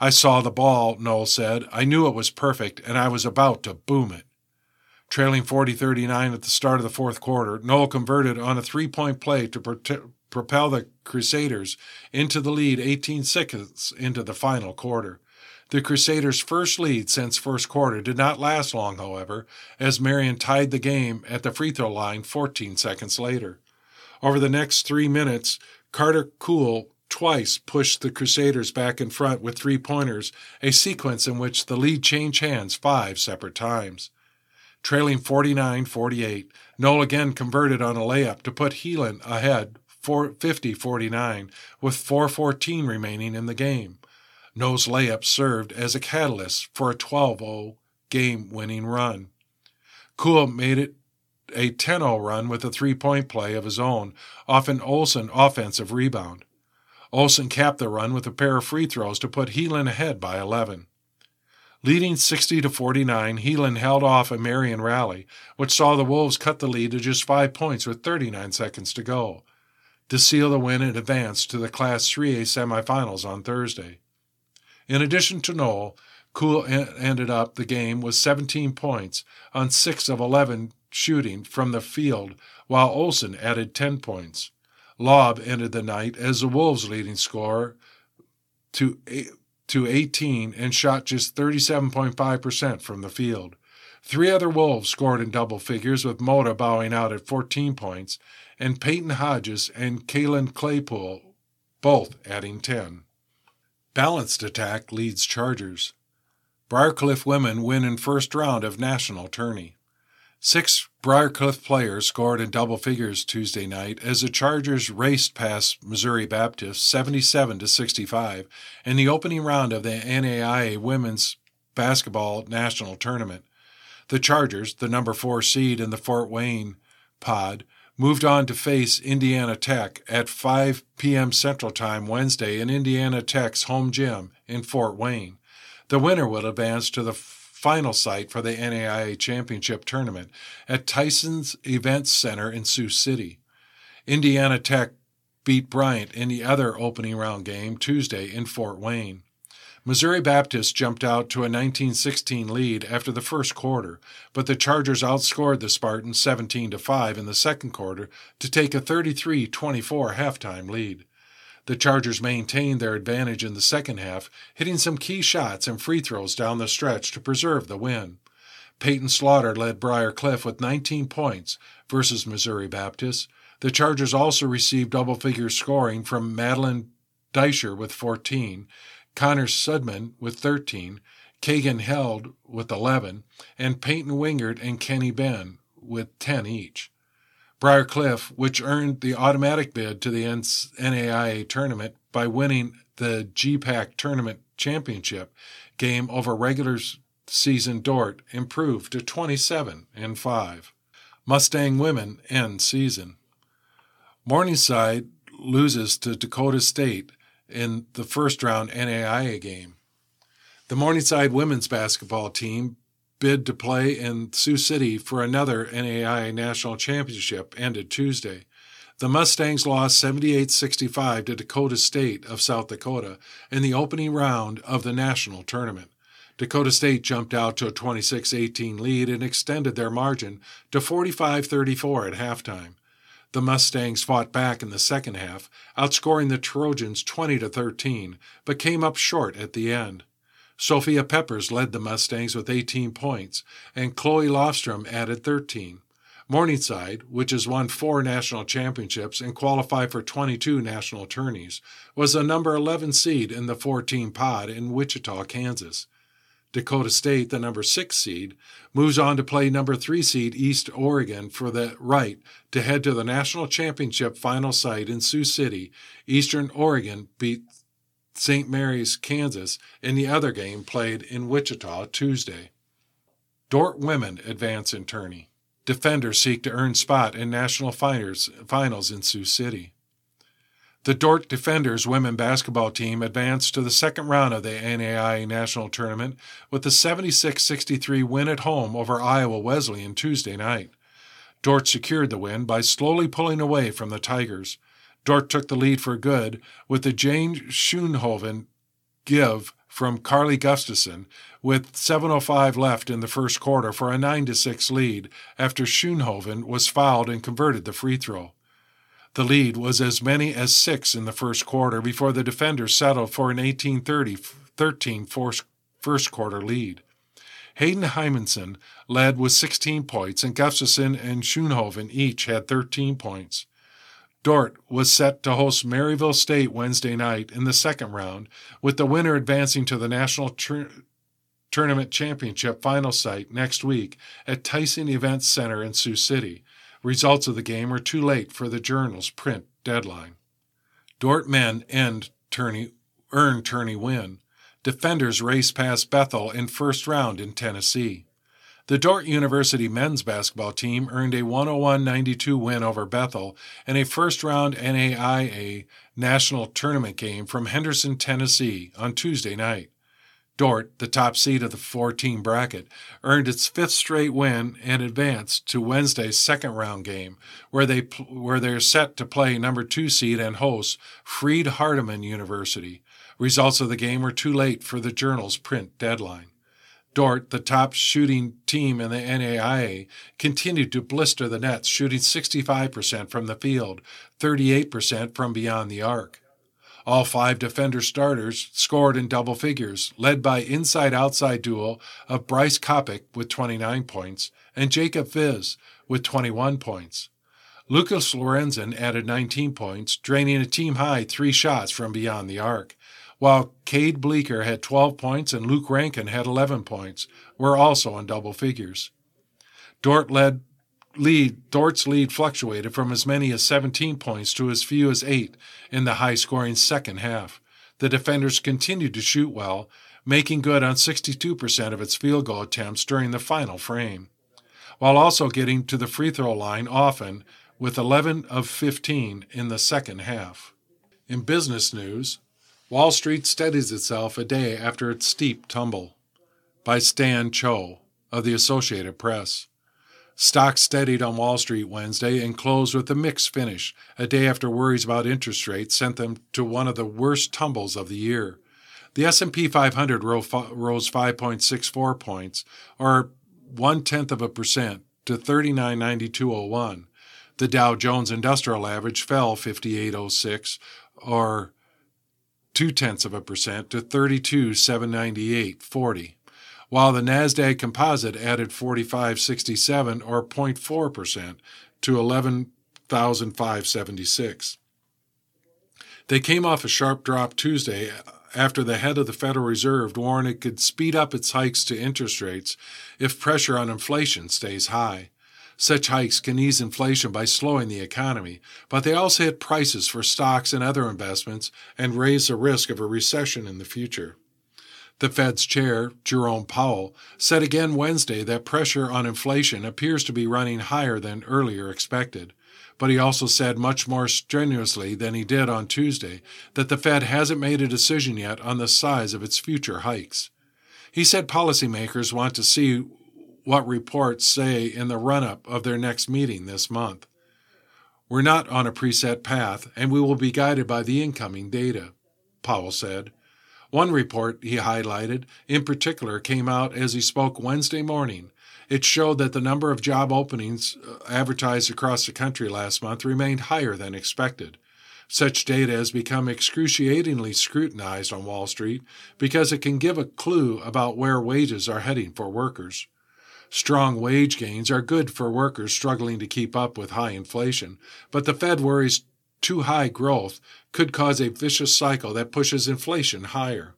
Speaker 1: I saw the ball, Knoll said. I knew it was perfect, and I was about to boom it. Trailing 40 39 at the start of the fourth quarter, Knoll converted on a three point play to pro- propel the Crusaders into the lead 18 seconds into the final quarter. The Crusaders' first lead since first quarter did not last long, however, as Marion tied the game at the free throw line 14 seconds later. Over the next three minutes, Carter Cool twice pushed the Crusaders back in front with three pointers, a sequence in which the lead changed hands five separate times. Trailing 49 48, Knoll again converted on a layup to put Heelan ahead 50 49 with 4.14 remaining in the game. Knoll's layup served as a catalyst for a 12 0 game winning run. Cool made it a 10 0 run with a three point play of his own off an Olson offensive rebound. Olson capped the run with a pair of free throws to put Heelan ahead by 11. Leading 60 to 49, Heelan held off a Marion rally, which saw the Wolves cut the lead to just five points with 39 seconds to go. To seal the win and advance to the Class 3A semifinals on Thursday. In addition to Knoll, Cool ended up the game with 17 points on 6 of 11 shooting from the field, while Olson added 10 points. Lob ended the night as the Wolves' leading scorer to, to 18 and shot just 37.5% from the field. Three other Wolves scored in double figures, with Mota bowing out at 14 points, and Peyton Hodges and Kalen Claypool both adding 10. Balanced attack leads Chargers. Briarcliff women win in first round of national tourney. Six Briarcliff players scored in double figures Tuesday night as the Chargers raced past Missouri Baptist 77 to 65 in the opening round of the NAIA Women's Basketball National Tournament. The Chargers, the number 4 seed in the Fort Wayne pod, moved on to face Indiana Tech at 5 p.m. Central Time Wednesday in Indiana Tech's home gym in Fort Wayne. The winner will advance to the final site for the NAIA Championship Tournament at Tyson's Events Center in Sioux City. Indiana Tech beat Bryant in the other opening round game Tuesday in Fort Wayne. Missouri Baptist jumped out to a 1916 lead after the first quarter, but the Chargers outscored the Spartans 17 to 5 in the second quarter to take a 33-24 halftime lead. The Chargers maintained their advantage in the second half, hitting some key shots and free throws down the stretch to preserve the win. Peyton Slaughter led Briar Cliff with 19 points versus Missouri Baptist. The Chargers also received double figure scoring from Madeline Deischer with 14, Connor Sudman with 13, Kagan Held with 11, and Peyton Wingard and Kenny Ben with 10 each. Briar Cliff, which earned the automatic bid to the NAIA tournament by winning the GPAC tournament championship game over regular season Dordt, improved to 27 and 5. Mustang women end season. Morningside loses to Dakota State in the first round NAIA game. The Morningside women's basketball team bid to play in Sioux City for another NAIA National Championship ended Tuesday. The Mustangs lost 78 65 to Dakota State of South Dakota in the opening round of the national tournament. Dakota State jumped out to a 26 18 lead and extended their margin to 45 34 at halftime. The Mustangs fought back in the second half, outscoring the Trojans 20 13, but came up short at the end. Sophia Peppers led the Mustangs with 18 points, and Chloe Lofstrom added 13. Morningside, which has won four national championships and qualified for 22 national tourneys, was the number 11 seed in the 14 pod in Wichita, Kansas. Dakota State, the number 6 seed, moves on to play number 3 seed East Oregon for the right to head to the national championship final site in Sioux City. Eastern Oregon beat St. Mary's, Kansas, in the other game played in Wichita Tuesday. Dordt women advance in tourney. Defenders seek to earn spot in national finals, in Sioux City. The Dordt Defenders women basketball team advanced to the second round of the NAIA National Tournament with a 76 63 win at home over Iowa Wesleyan Tuesday night. Dordt secured the win by slowly pulling away from the Tigers. Dordt took the lead for good with the Jane Schoenhoven give from Carly Gustafson with 7.05 left in the first quarter for a 9 6 lead after Schoenhoven was fouled and converted the free throw. The lead was as many as six in the first quarter before the defenders settled for an 18-30 13 first quarter lead. Hayden Hymanson led with 16 points, and Gustafson and Schoenhoven each had 13 points. Dordt was set to host Mayville State Wednesday night in the second round, with the winner advancing to the National Tournament Championship final site next week at Tyson Events Center in Sioux City. Results of the game are too late for the journal's print deadline. Dordt men end tourney, earn tourney win. Defenders race past Bethel in first round in Tennessee. The Dordt University men's basketball team earned a 101 92 win over Bethel in a first round NAIA national tournament game from Henderson, Tennessee on Tuesday night. Dordt, the top seed of the four team bracket, earned its fifth straight win and advanced to Wednesday's second round game, where they where they're set to play number two seed and host Freed Hardeman University. Results of the game were too late for the journal's print deadline. Dordt, the top shooting team in the NAIA, continued to blister the nets, shooting 65% from the field, 38% from beyond the arc. All five defender starters scored in double figures, led by inside outside duo of Bryce Kopic with 29 points and Jacob Viz with 21 points. Lucas Lorenzen added 19 points, draining a team high three shots from beyond the arc while Cade Bleeker had 12 points and Luke Rankin had 11 points, were also in double figures. Dordt led lead Dordt's lead fluctuated from as many as 17 points to as few as 8 in the high-scoring second half. The defenders continued to shoot well, making good on 62% of its field goal attempts during the final frame, while also getting to the free throw line often with 11 of 15 in the second half. In business news, Wall Street steadies itself a day after its steep tumble. By Stan Choe of the Associated Press. Stocks steadied on Wall Street Wednesday and closed with a mixed finish, a day after worries about interest rates sent them to one of the worst tumbles of the year. The S&P 500 rose 5.64 points, or one tenth of a percent, to 39.9201. The Dow Jones Industrial Average fell 58.06, or two tenths of a percent, to 32.798.40 while the Nasdaq Composite added 4567 or 0.4% to 11,576. They came off a sharp drop Tuesday after the head of the Federal Reserve warned it could speed up its hikes to interest rates if pressure on inflation stays high. Such hikes can ease inflation by slowing the economy, but they also hit prices for stocks and other investments and raise the risk of a recession in the future. The Fed's chair, Jerome Powell, said again Wednesday that pressure on inflation appears to be running higher than earlier expected. But he also said much more strenuously than he did on Tuesday that the Fed hasn't made a decision yet on the size of its future hikes. He said policymakers want to see what reports say in the run up of their next meeting this month. We're not on a preset path, and we will be guided by the incoming data, Powell said. One report he highlighted, in particular, came out as he spoke Wednesday morning. It showed that the number of job openings uh, advertised across the country last month remained higher than expected. Such data has become excruciatingly scrutinized on Wall Street because it can give a clue about where wages are heading for workers. Strong wage gains are good for workers struggling to keep up with high inflation, but the Fed worries too high growth could cause a vicious cycle that pushes inflation higher.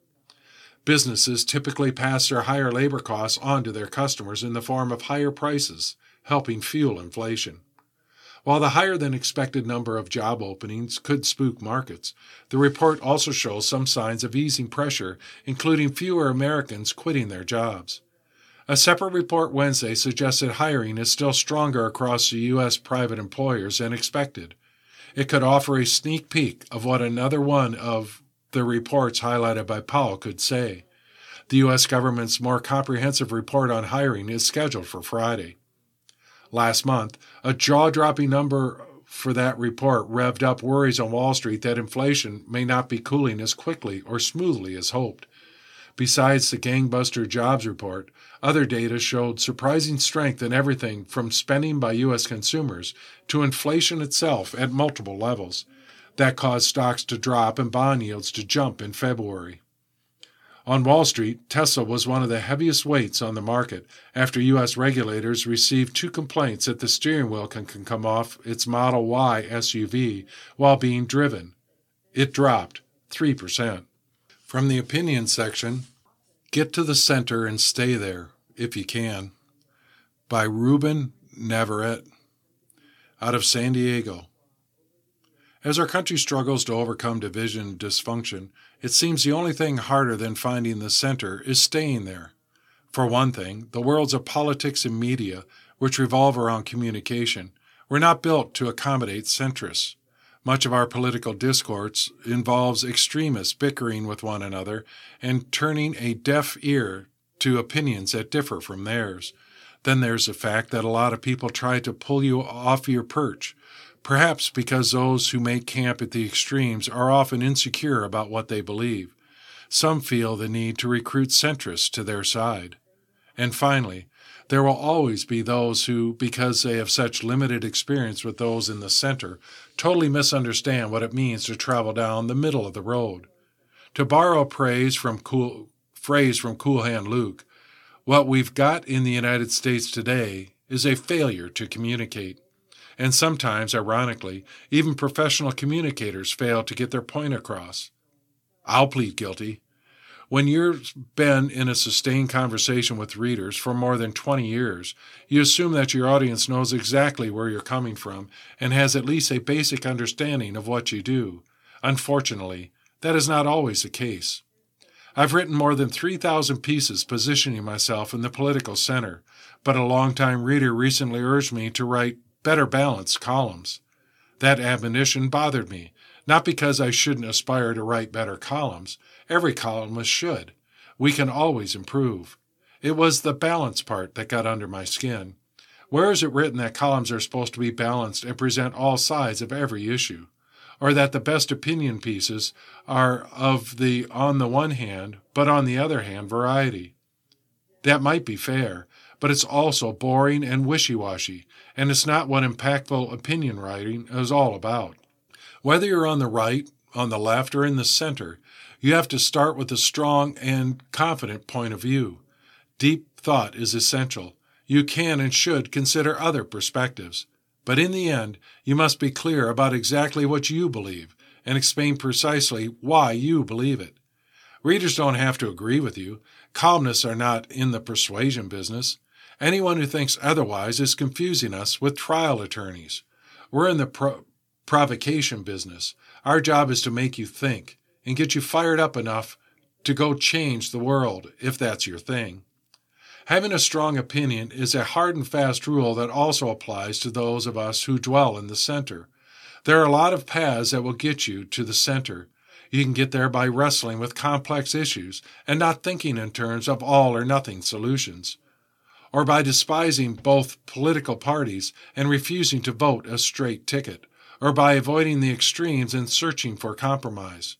Speaker 1: Businesses typically pass their higher labor costs on to their customers in the form of higher prices, helping fuel inflation. While the higher than expected number of job openings could spook markets, the report also shows some signs of easing pressure, including fewer Americans quitting their jobs. A separate report Wednesday suggested hiring is still stronger across the U.S. private employers than expected, it could offer a sneak peek of what another one of the reports highlighted by Powell could say. The U.S. government's more comprehensive report on hiring is scheduled for Friday. Last month, a jaw dropping number for that report revved up worries on Wall Street that inflation may not be cooling as quickly or smoothly as hoped. Besides the gangbuster jobs report, other data showed surprising strength in everything from spending by U.S. consumers to inflation itself at multiple levels. That caused stocks to drop and bond yields to jump in February. On Wall Street, Tesla was one of the heaviest weights on the market after U.S. regulators received two complaints that the steering wheel can, can come off its Model Y SUV while being driven. It dropped 3%. From the opinion section, Get to the Center and Stay There, if you can, by Ruben Navarrette out of San Diego. As our country struggles to overcome division and dysfunction, it seems the only thing harder than finding the center is staying there. For one thing, the worlds of politics and media, which revolve around communication, were not built to accommodate centrists. Much of our political discourse involves extremists bickering with one another and turning a deaf ear to opinions that differ from theirs. Then there's the fact that a lot of people try to pull you off your perch, perhaps because those who make camp at the extremes are often insecure about what they believe. Some feel the need to recruit centrists to their side. And finally, there will always be those who, because they have such limited experience with those in the center, totally misunderstand what it means to travel down the middle of the road. To borrow praise from cool, phrase from Cool Hand Luke, what we've got in the United States today is a failure to communicate. And sometimes, ironically, even professional communicators fail to get their point across. I'll plead guilty. When you've been in a sustained conversation with readers for more than 20 years, you assume that your audience knows exactly where you're coming from and has at least a basic understanding of what you do. Unfortunately, that is not always the case. I've written more than 3,000 pieces positioning myself in the political center, but a longtime reader recently urged me to write better balanced columns. That admonition bothered me, not because I shouldn't aspire to write better columns, Every columnist should. We can always improve. It was the balance part that got under my skin. Where is it written that columns are supposed to be balanced and present all sides of every issue? Or that the best opinion pieces are of the on the one hand, but on the other hand variety? That might be fair, but it's also boring and wishy washy, and it's not what impactful opinion writing is all about. Whether you're on the right, on the left, or in the center, you have to start with a strong and confident point of view. Deep thought is essential. You can and should consider other perspectives. But in the end, you must be clear about exactly what you believe and explain precisely why you believe it. Readers don't have to agree with you. Columnists are not in the persuasion business. Anyone who thinks otherwise is confusing us with trial attorneys. We're in the pro- provocation business. Our job is to make you think and get you fired up enough to go change the world, if that's your thing. Having a strong opinion is a hard and fast rule that also applies to those of us who dwell in the center. There are a lot of paths that will get you to the center. You can get there by wrestling with complex issues and not thinking in terms of all or nothing solutions, or by despising both political parties and refusing to vote a straight ticket, or by avoiding the extremes and searching for compromise.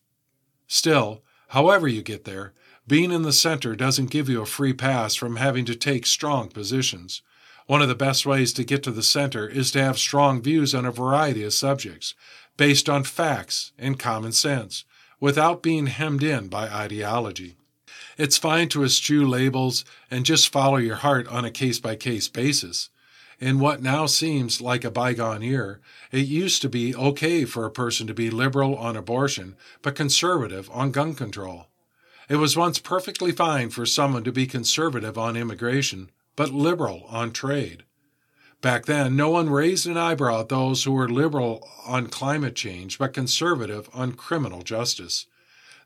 Speaker 1: Still, however you get there, being in the center doesn't give you a free pass from having to take strong positions. One of the best ways to get to the center is to have strong views on a variety of subjects, based on facts and common sense, without being hemmed in by ideology. It's fine to eschew labels and just follow your heart on a case by case basis. In what now seems like a bygone year, it used to be okay for a person to be liberal on abortion, but conservative on gun control. It was once perfectly fine for someone to be conservative on immigration, but liberal on trade. Back then, no one raised an eyebrow at those who were liberal on climate change, but conservative on criminal justice.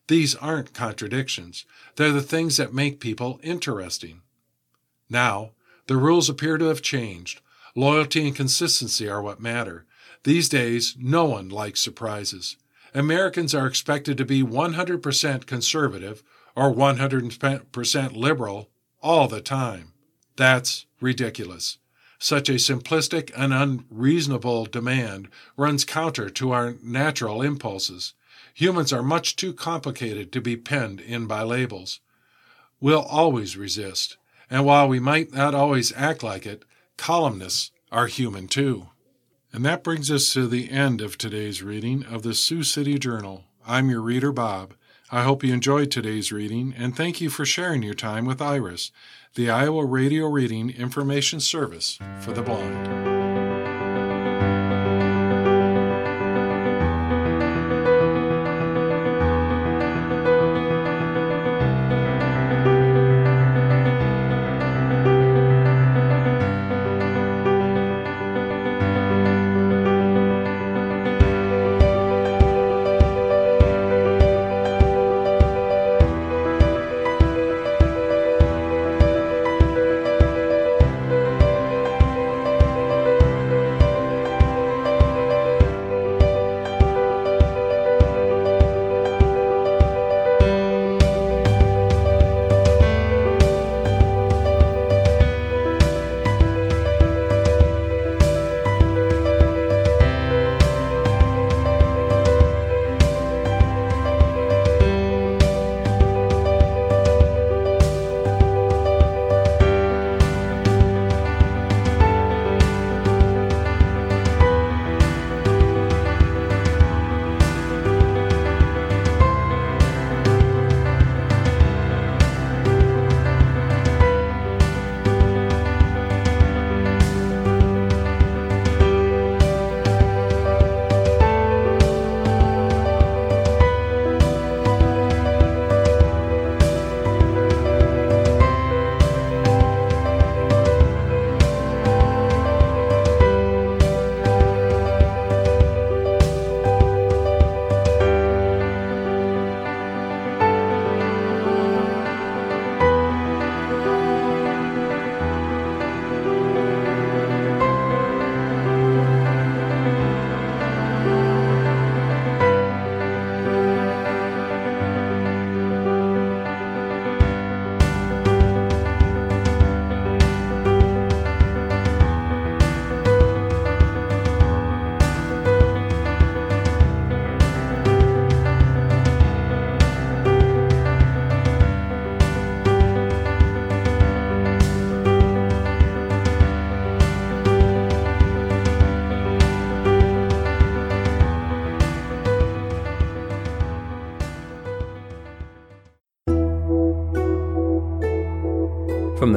Speaker 1: These aren't contradictions. They're the things that make people interesting. Now, the rules appear to have changed. Loyalty and consistency are what matter. These days, no one likes surprises. Americans are expected to be 100% conservative or 100% liberal all the time. That's ridiculous. Such a simplistic and unreasonable demand runs counter to our natural impulses. Humans are much too complicated to be penned in by labels. We'll always resist, and while we might not always act like it, columnists are human too. And that brings us to the end of today's reading of the Sioux City Journal. I'm your reader, Bob. I hope you enjoyed today's reading, and thank you for sharing your time with Iris, the Iowa Radio Reading Information Service for the Blind.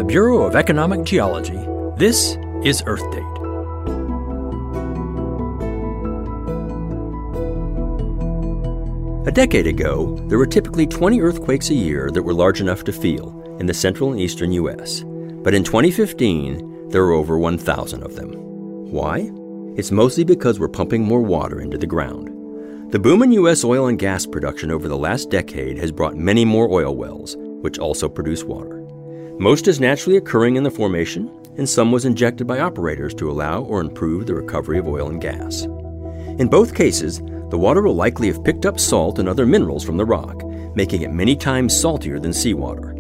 Speaker 2: Bureau of Economic Geology, this is Earth Date. A decade ago, there were typically 20 earthquakes a year that were large enough to feel in the central and eastern U.S. But in 2015, there were over 1,000 of them. Why? It's mostly because we're pumping more water into the ground. The boom in U.S. oil and gas production over the last decade has brought many more oil wells, which also produce water. Most is naturally occurring in the formation, and some was injected by operators to allow or improve the recovery of oil and gas. In both cases, the water will likely have picked up salt and other minerals from the rock, making it many times saltier than seawater.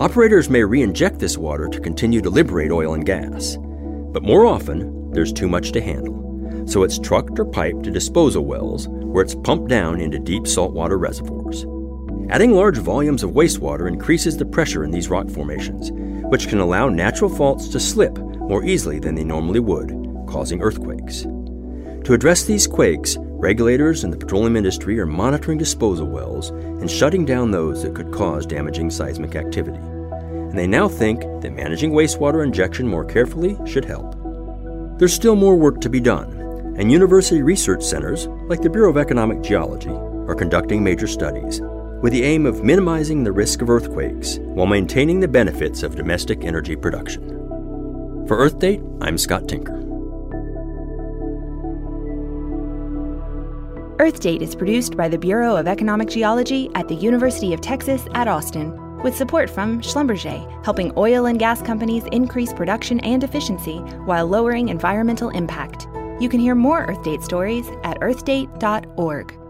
Speaker 2: Operators may re inject this water to continue to liberate oil and gas, but more often, there's too much to handle. So it's trucked or piped to disposal wells where it's pumped down into deep saltwater reservoirs. Adding large volumes of wastewater increases the pressure in these rock formations, which can allow natural faults to slip more easily than they normally would, causing earthquakes. To address these quakes, regulators and the petroleum industry are monitoring disposal wells and shutting down those that could cause damaging seismic activity. And they now think that managing wastewater injection more carefully should help. There's still more work to be done, and university research centers, like the Bureau of Economic Geology, are conducting major studies with the aim of minimizing the risk of earthquakes while maintaining the benefits of domestic energy production. For Earth Date, I'm Scott Tinker.
Speaker 3: Earth Date is produced by the Bureau of Economic Geology at the University of Texas at Austin, with support from Schlumberger, helping oil and gas companies increase production and efficiency while lowering environmental impact. You can hear more Earth Date stories at earthdate.org.